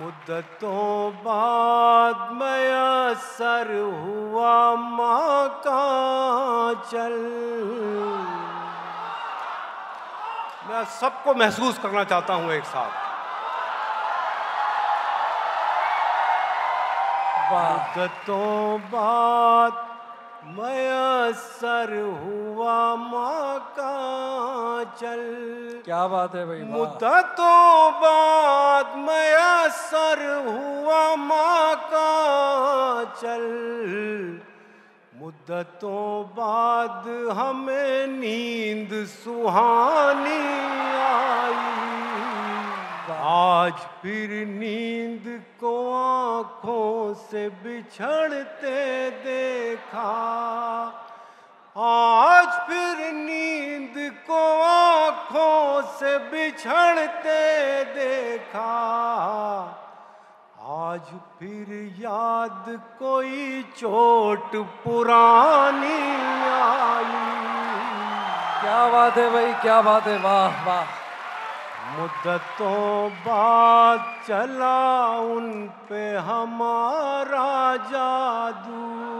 मुद्दतों बाद मैं सर हुआ माँ का चल। मैं सबको महसूस करना चाहता हूँ एक साथ। मुद्दतों बाद मयसर हुआ माँ का चल। क्या बात है भाई। मुद्दतों बाद मयसर हुआ माँ का चल। मुद्दतों बाद हमें नींद सुहानी आई। आज फिर नींद को आँखों से बिछड़ते देखा। आज फिर नींद को आँखों से बिछड़ते देखा। आज फिर याद कोई चोट पुरानी आई। क्या बात है भाई क्या बात है वाह वाह। मुद्दतों बाद चला उन पे हमारा जादू।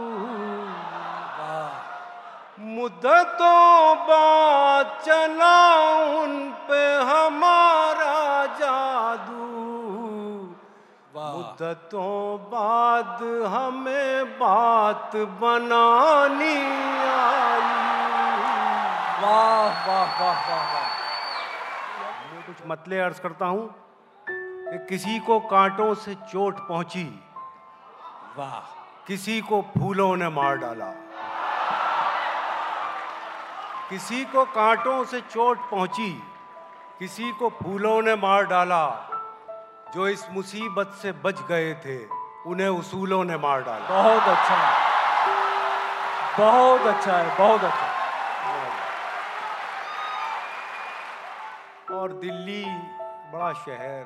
मुद्दतों बाद चला उन पे हमारा जादू। वाह। मुद्दतों बाद हमें बात बनानी आई। वाह वाह वाह वाह वाह। मैं कुछ मतले अर्ज़ करता हूँ कि किसी को कांटों से चोट पहुँची। वाह। किसी को फूलों ने मार डाला। किसी को कांटों से चोट पहुँची किसी को फूलों ने मार डाला जो इस मुसीबत से बच गए थे उन्हें उसूलों ने मार डाला। बहुत अच्छा। है बहुत अच्छा है बहुत अच्छा। और दिल्ली बड़ा शहर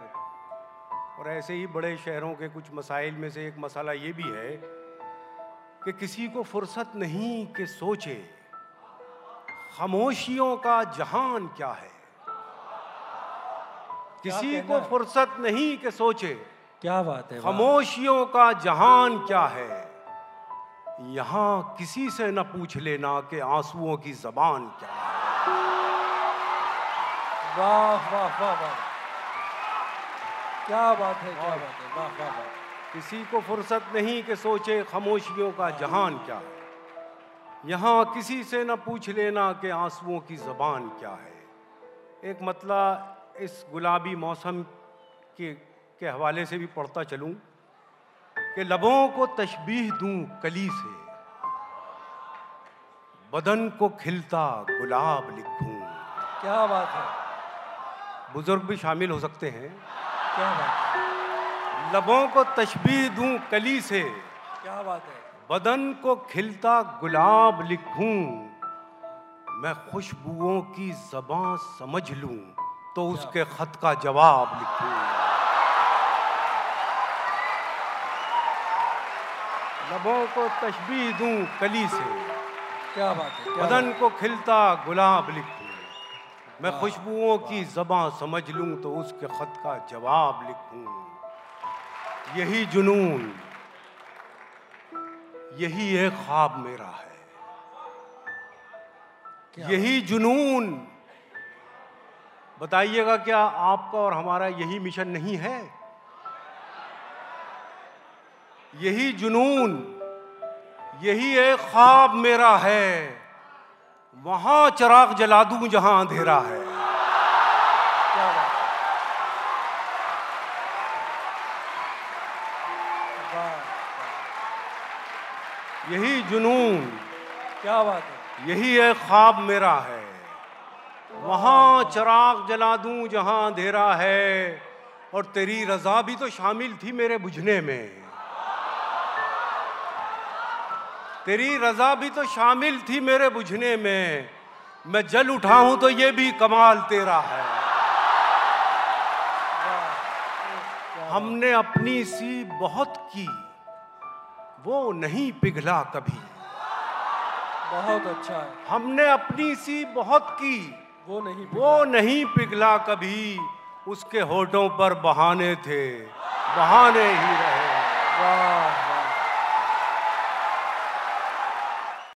और ऐसे ही बड़े शहरों के कुछ मसाइल में से एक मसाला ये भी है कि किसी को फुर्सत नहीं कि सोचे। खामोशियों का जहान क्या है? किसी को फुर्सत नहीं कि सोचे क्या बात है खामोशियों का जहान क्या है? यहाँ किसी से न पूछ लेना कि आंसुओं की जबान क्या है। वाह वाह वाह वाह। क्या बात है क्या बात है वाह वाह वाह। किसी को फुर्सत नहीं कि सोचे खामोशियों का जहान क्या है? यहाँ किसी से न पूछ लेना कि आंसुओं की जबान क्या है। एक मतला इस गुलाबी मौसम के के हवाले से भी पढ़ता चलूँ कि लबों को तशबीह दूँ कली से बदन को खिलता गुलाब लिखूं। क्या बात है। बुज़ुर्ग भी शामिल हो सकते हैं। क्या बात है। लबों को तशबीह दूँ कली से। क्या बात है। बदन को खिलता गुलाब लिखूं मैं खुशबुओं की जबां समझ लूँ तो उसके खत का जवाब लिखूं। लबों को तशबीह दूँ कली से क्या बात है क्या बदन को खिलता गुलाब लिखूं मैं खुशबुओं की जबां समझ लूँ तो उसके खत का जवाब लिखूं। यही जुनून यही एक ख्वाब मेरा है। यही जुनून। बताइएगा क्या आपका और हमारा यही मिशन नहीं है? यही जुनून यही एक ख्वाब मेरा है। वहाँ चिराग जला दूँ जहाँ अंधेरा है। यही जुनून। क्या बात है। यही एक ख्वाब मेरा है। वहाँ चिराग जला दूँ जहाँ अंधेरा है और तेरी रजा भी तो शामिल थी मेरे बुझने में। तेरी रजा भी तो शामिल थी मेरे बुझने में। मैं जल उठा हूँ तो ये भी कमाल तेरा है। हमने अपनी सी बहुत की। वो नहीं पिघला कभी। बहुत अच्छा है। हमने अपनी सी बहुत की। वो नहीं वो नहीं पिघला कभी। उसके होठों पर बहाने थे। बहाने ही रहे। वाह।